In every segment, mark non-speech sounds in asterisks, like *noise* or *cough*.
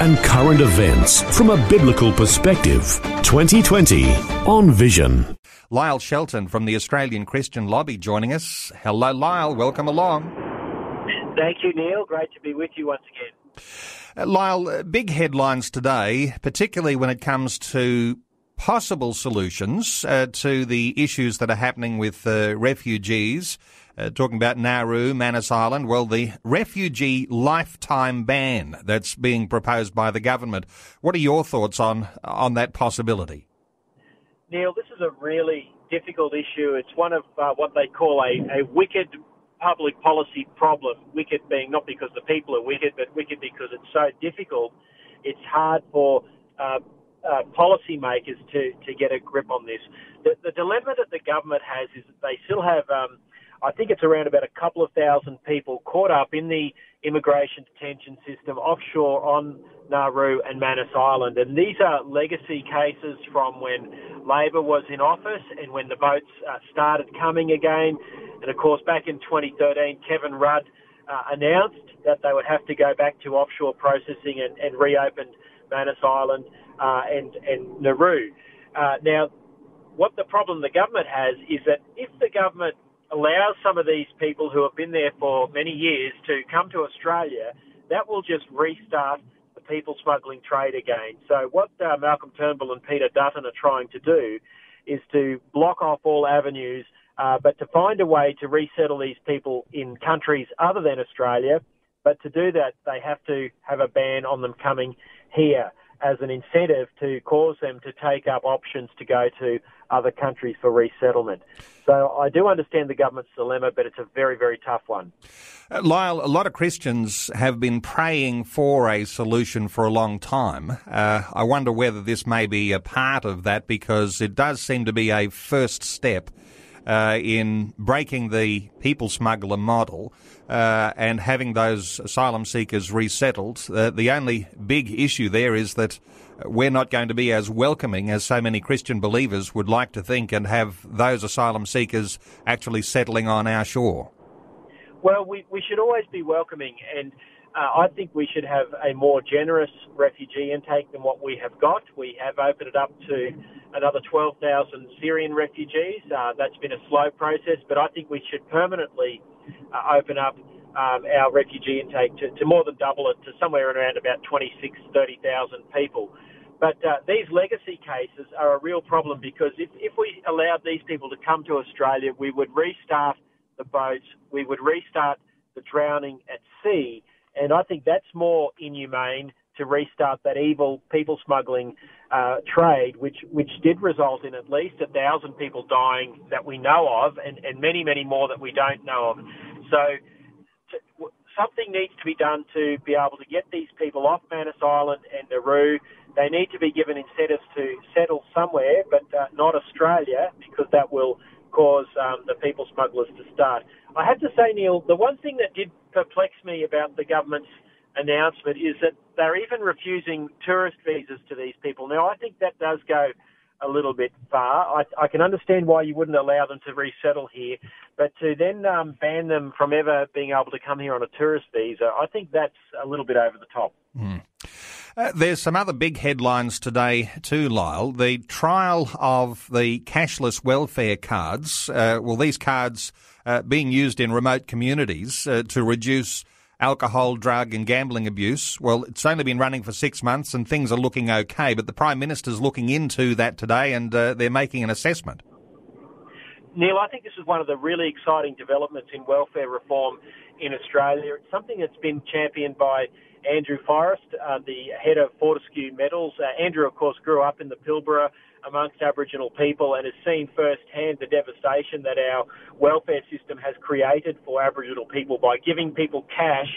and current events from a biblical perspective. 2020 on Vision. Lyle Shelton from the Australian Christian Lobby joining us. Hello, Lyle. Welcome along. Thank you, Neil. Great to be with you once again. Uh, Lyle, uh, big headlines today, particularly when it comes to possible solutions uh, to the issues that are happening with uh, refugees. Uh, talking about Nauru, Manus Island, well, the refugee lifetime ban that's being proposed by the government. What are your thoughts on on that possibility? Neil, this is a really difficult issue. It's one of uh, what they call a, a wicked public policy problem. Wicked being not because the people are wicked, but wicked because it's so difficult. It's hard for uh, uh, policymakers to, to get a grip on this. The, the dilemma that the government has is that they still have um, I think it's around about a couple of thousand people caught up in the immigration detention system offshore on Nauru and Manus Island. And these are legacy cases from when Labor was in office and when the boats uh, started coming again. And of course, back in 2013, Kevin Rudd uh, announced that they would have to go back to offshore processing and, and reopen Manus Island uh, and, and Nauru. Uh, now, what the problem the government has is that if the government allows some of these people who have been there for many years to come to Australia, that will just restart the people smuggling trade again. So what uh, Malcolm Turnbull and Peter Dutton are trying to do is to block off all avenues, uh, but to find a way to resettle these people in countries other than Australia. But to do that, they have to have a ban on them coming here as an incentive to cause them to take up options to go to other countries for resettlement. So I do understand the government's dilemma, but it's a very, very tough one. Uh, Lyle, a lot of Christians have been praying for a solution for a long time. Uh, I wonder whether this may be a part of that because it does seem to be a first step uh, in breaking the people smuggler model uh, and having those asylum seekers resettled. Uh, the only big issue there is that we're not going to be as welcoming as so many Christian believers would like to think and have those asylum seekers actually settling on our shore. Well, we, we should always be welcoming, and uh, I think we should have a more generous refugee intake than what we have got. We have opened it up to another 12,000 Syrian refugees. Uh, that's been a slow process, but I think we should permanently uh, open up um, our refugee intake to, to, more than double it to somewhere around about 26, 30,000 people. But uh, these legacy cases are a real problem because if, if we allowed these people to come to Australia, we would restart the boats, we would restart the drowning at sea, and I think that's more inhumane to restart that evil people smuggling uh, trade, which which did result in at least a thousand people dying that we know of, and, and many many more that we don't know of. So to, something needs to be done to be able to get these people off Manus Island and Nauru. They need to be given incentives to settle somewhere, but uh, not Australia, because that will cause um, the people smugglers to start. I have to say, Neil, the one thing that did perplex me about the government's announcement is that they're even refusing tourist visas to these people. Now, I think that does go a little bit far. I, I can understand why you wouldn't allow them to resettle here, but to then um, ban them from ever being able to come here on a tourist visa, I think that's a little bit over the top. Mm. Uh, there's some other big headlines today too, Lyle. The trial of the cashless welfare cards. Uh, well, these cards uh, being used in remote communities uh, to reduce alcohol, drug, and gambling abuse. Well, it's only been running for six months and things are looking okay, but the Prime Minister's looking into that today and uh, they're making an assessment. Neil, I think this is one of the really exciting developments in welfare reform in Australia. It's something that's been championed by Andrew Forrest, uh, the head of Fortescue Metals. Uh, Andrew, of course, grew up in the Pilbara amongst Aboriginal people and has seen firsthand the devastation that our welfare system has created for Aboriginal people by giving people cash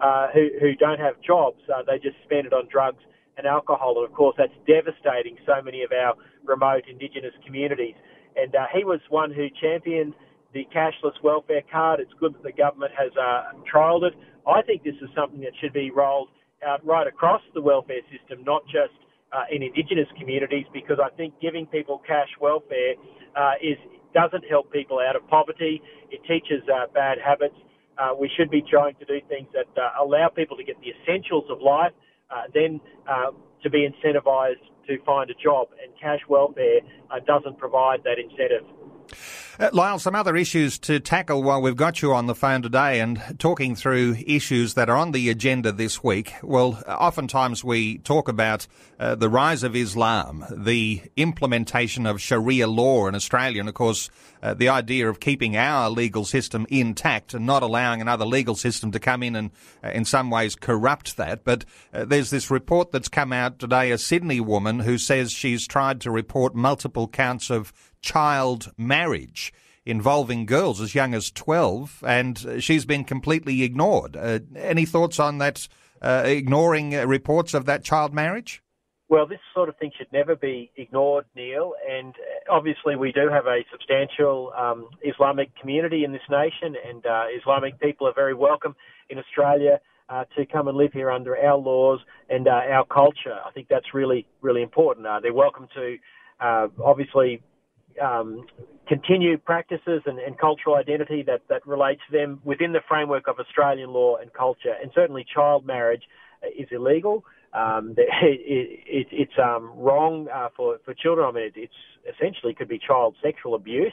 uh, who, who don't have jobs. Uh, they just spend it on drugs and alcohol. And of course, that's devastating so many of our remote Indigenous communities. And uh, he was one who championed the cashless welfare card. It's good that the government has uh, trialled it. I think this is something that should be rolled out right across the welfare system, not just uh, in Indigenous communities, because I think giving people cash welfare uh, is doesn't help people out of poverty. It teaches uh, bad habits. Uh, we should be trying to do things that uh, allow people to get the essentials of life, then to be incentivised to find a job. And cash welfare doesn't provide that incentive. Uh, Lyle, some other issues to tackle while we've got you on the phone today and talking through issues that are on the agenda this week. Well, oftentimes we talk about uh, the rise of Islam, the implementation of Sharia law in Australia, and of course, uh, the idea of keeping our legal system intact and not allowing another legal system to come in and, uh, in some ways, corrupt that. But uh, there's this report that's come out today, a Sydney woman who says she's tried to report multiple counts of child marriage involving girls as young as 12, and she's been completely ignored. Uh, any thoughts on that, uh, ignoring uh, reports of that child marriage? Well, this sort of thing should never be ignored, Neil. And uh, obviously, we do have a substantial um, Islamic community in this nation, and uh, Islamic people are very welcome in Australia. Uh, to come and live here under our laws and uh, our culture. I think that's really, really important. Uh, they're welcome to obviously um, continue practices and, and, cultural identity that, that relates to them within the framework of Australian law and culture. And certainly child marriage is illegal. Um, *laughs* it, it, it's um, wrong uh, for, for children. I mean, it, it's essentially could be child sexual abuse.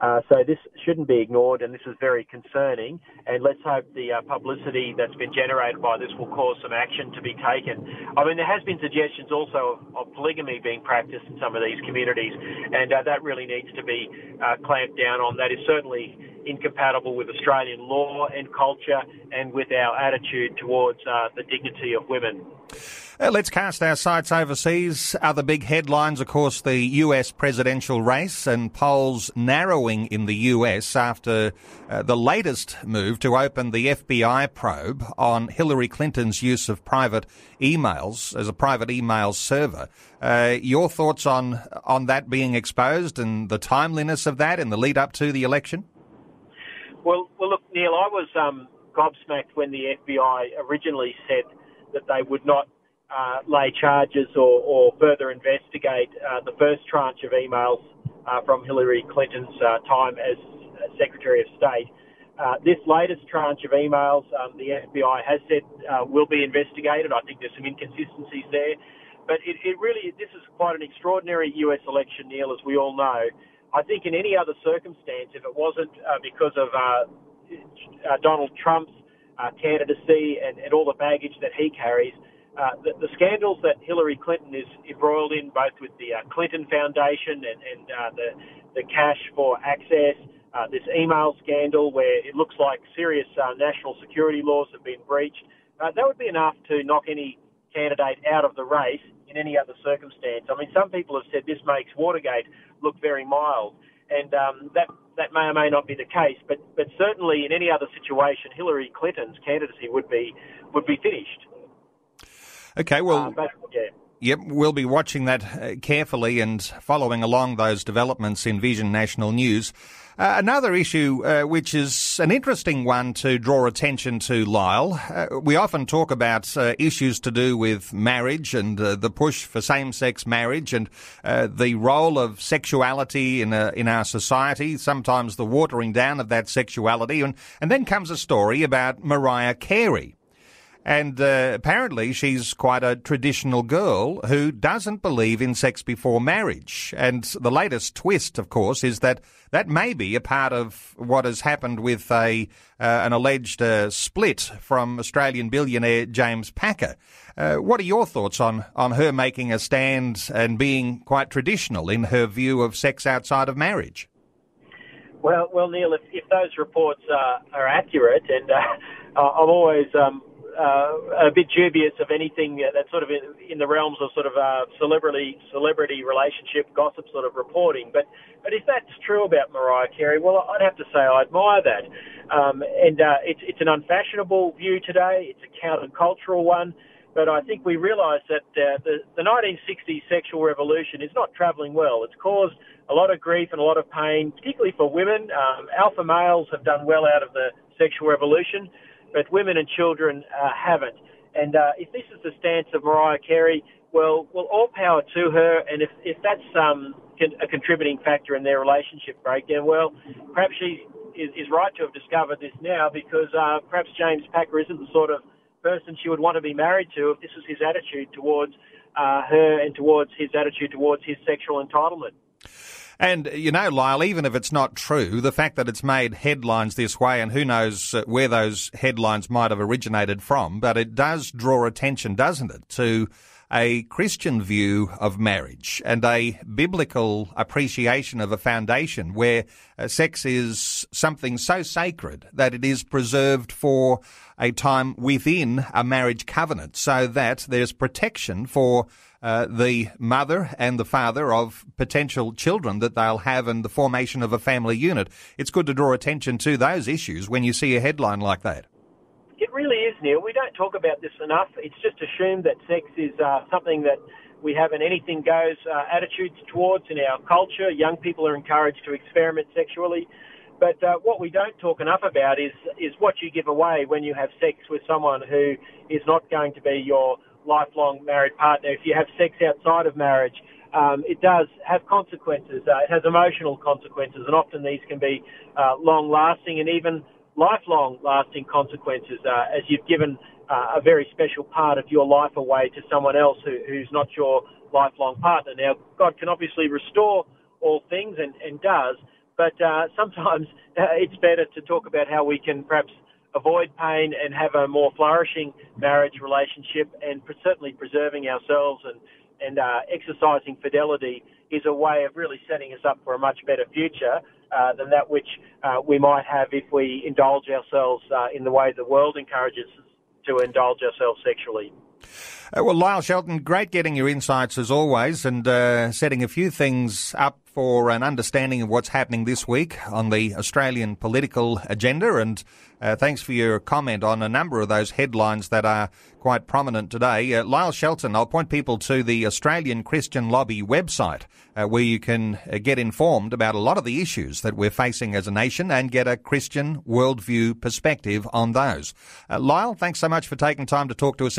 Uh, so this shouldn't be ignored, and this is very concerning. And let's hope the uh, publicity that's been generated by this will cause some action to be taken. I mean, there has been suggestions also of, of polygamy being practiced in some of these communities, and uh, that really needs to be uh, clamped down on. That is certainly incompatible with Australian law and culture, and with our attitude towards uh, the dignity of women. Uh, let's cast our sights overseas. Other big headlines, of course, the US presidential race and polls narrowing in the US after uh, the latest move to open the FBI probe on Hillary Clinton's use of private emails as a private email server. Uh, your thoughts on on that being exposed and the timeliness of that in the lead up to the election? Well, well, look, Neil, I was um, gobsmacked when the FBI originally said that they would not uh, lay charges or, or further investigate uh, the first tranche of emails uh, from Hillary Clinton's uh, time as Secretary of State. Uh, this latest tranche of emails, um, the FBI has said uh, will be investigated. I think there's some inconsistencies there, but it, it, really this is quite an extraordinary U.S. election, Neil, as we all know. I think in any other circumstance, if it wasn't because of Donald Trump's candidacy and, and all the baggage that he carries, uh, the, the, scandals that Hillary Clinton is embroiled in, both with the uh, Clinton Foundation and, and uh, the, the cash for access, uh, this email scandal where it looks like serious uh, national security laws have been breached, that would be enough to knock any candidate out of the race in any other circumstance. I mean, some people have said this makes Watergate look very mild, and um, that that may or may not be the case. But but certainly in any other situation, Hillary Clinton's candidacy would be would be finished. Okay, well. Uh, yeah. Yep, we'll be watching that uh, carefully and following along those developments in Vision National News. Uh, another issue, uh, which is an interesting one to draw attention to, Lyle. Uh, we often talk about uh, issues to do with marriage and uh, the push for same-sex marriage and the role of sexuality in in our society. Sometimes the watering down of that sexuality, and and then comes a story about Mariah Carey. And uh, apparently, she's quite a traditional girl who doesn't believe in sex before marriage. And the latest twist, of course, is that that may be a part of what has happened with a uh, an alleged uh, split from Australian billionaire James Packer. Uh, what are your thoughts on on her making a stand and being quite traditional in her view of sex outside of marriage? Well, well, Neil, if, if those reports are accurate, and uh, *laughs* I'm always um, uh, a bit dubious of anything that's sort of in, the realms of sort of uh, celebrity celebrity relationship gossip sort of reporting. But but if that's true about Mariah Carey, well, I'd have to say I admire that. Um, and uh, it's it's an unfashionable view today. It's a countercultural one. But I think we realise that uh, the, the 1960s sexual revolution is not travelling well. It's caused a lot of grief and a lot of pain, particularly for women. Um, alpha males have done well out of the sexual revolution, but women and children uh, haven't. And uh, if this is the stance of Mariah Carey, well, well, all power to her. And if, if that's um, a contributing factor in their relationship breakdown, well, perhaps she is, is right to have discovered this now because uh, perhaps James Packer isn't the sort of person she would want to be married to if this was his attitude towards uh, her and towards his attitude towards his sexual entitlement. And, you know, Lyle, even if it's not true, the fact that it's made headlines this way, and who knows uh, where those headlines might have originated from, but it does draw attention, doesn't it, to a Christian view of marriage and a biblical appreciation of a foundation where uh, sex is something so sacred that it is preserved for a time within a marriage covenant so that there's protection for uh, the mother and the father of potential children that they'll have and the formation of a family unit. It's good to draw attention to those issues when you see a headline like that. It really is, Neil. We don't talk about this enough. It's just assumed that sex is uh, something that we have an anything goes uh, attitudes towards in our culture. Young people are encouraged to experiment sexually. But uh, what we don't talk enough about is is what you give away when you have sex with someone who is not going to be your lifelong married partner. If you have sex outside of marriage, um, it does have consequences. Uh, it has emotional consequences, and often these can be uh, long lasting and even lifelong lasting consequences uh, as you've given uh, a very special part of your life away to someone else who, who's not your lifelong partner. Now, God can obviously restore all things and, and does, but uh, sometimes *laughs* it's better to talk about how we can perhaps avoid pain and have a more flourishing marriage relationship and certainly preserving ourselves and, and uh, exercising fidelity is a way of really setting us up for a much better future uh, than that which uh, we might have if we indulge ourselves uh, in the way the world encourages us to indulge ourselves sexually. Uh, well, Lyle Shelton, great getting your insights as always and uh, setting a few things up for an understanding of what's happening this week on the Australian political agenda. And uh, thanks for your comment on a number of those headlines that are quite prominent today. Uh, Lyle Shelton, I'll point people to the Australian Christian Lobby website uh, where you can uh, get informed about a lot of the issues that we're facing as a nation and get a Christian worldview perspective on those. Uh, Lyle, thanks so much for taking time to talk to us.